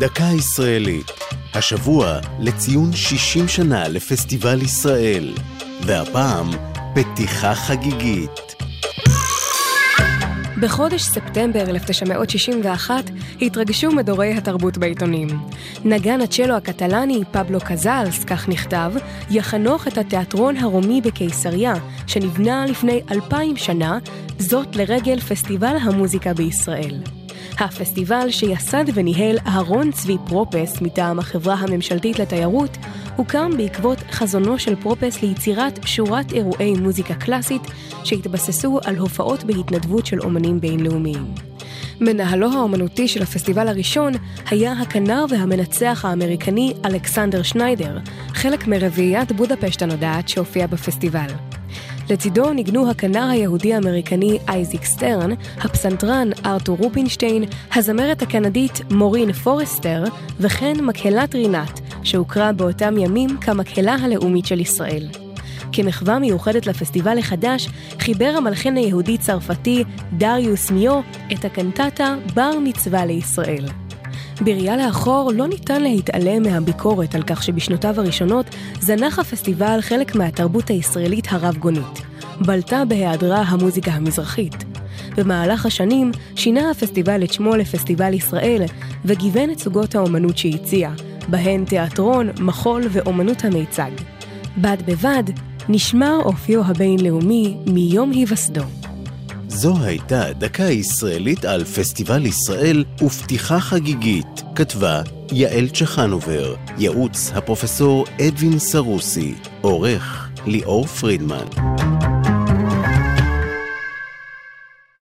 דקה ישראלית, השבוע לציון 60 שנה לפסטיבל ישראל, והפעם פתיחה חגיגית. בחודש ספטמבר 1961 התרגשו מדורי התרבות בעיתונים. נגן הצ'לו הקטלני פבלו קזלס, כך נכתב, יחנוך את התיאטרון הרומי בקיסריה, שנבנה לפני אלפיים שנה, זאת לרגל פסטיבל המוזיקה בישראל. הפסטיבל שיסד וניהל אהרון צבי פרופס מטעם החברה הממשלתית לתיירות, הוקם בעקבות חזונו של פרופס ליצירת שורת אירועי מוזיקה קלאסית שהתבססו על הופעות בהתנדבות של אומנים בינלאומיים. מנהלו האומנותי של הפסטיבל הראשון היה הכנר והמנצח האמריקני אלכסנדר שניידר, חלק מרביעיית בודפשט הנודעת שהופיע בפסטיבל. לצידו ניגנו הכנר היהודי-אמריקני אייזיק סטרן, הפסנתרן ארתור רופינשטיין, הזמרת הקנדית מורין פורסטר, וכן מקהלת רינת, שהוכרה באותם ימים כמקהלה הלאומית של ישראל. כמחווה מיוחדת לפסטיבל החדש, חיבר המלחין היהודי-צרפתי דריוס מיו את הקנטטה בר מצווה לישראל. בראייה לאחור לא ניתן להתעלם מהביקורת על כך שבשנותיו הראשונות זנח הפסטיבל חלק מהתרבות הישראלית הרב-גונית. בלטה בהיעדרה המוזיקה המזרחית. במהלך השנים שינה הפסטיבל את שמו לפסטיבל ישראל וגיוון את סוגות האומנות שהציע, בהן תיאטרון, מחול ואומנות המיצג. בד בבד נשמר אופיו הבינלאומי מיום היווסדו. זו הייתה דקה ישראלית על פסטיבל ישראל ופתיחה חגיגית, כתבה יעל צ'חנובר, ייעוץ הפרופסור אדווין סרוסי, עורך ליאור פרידמן.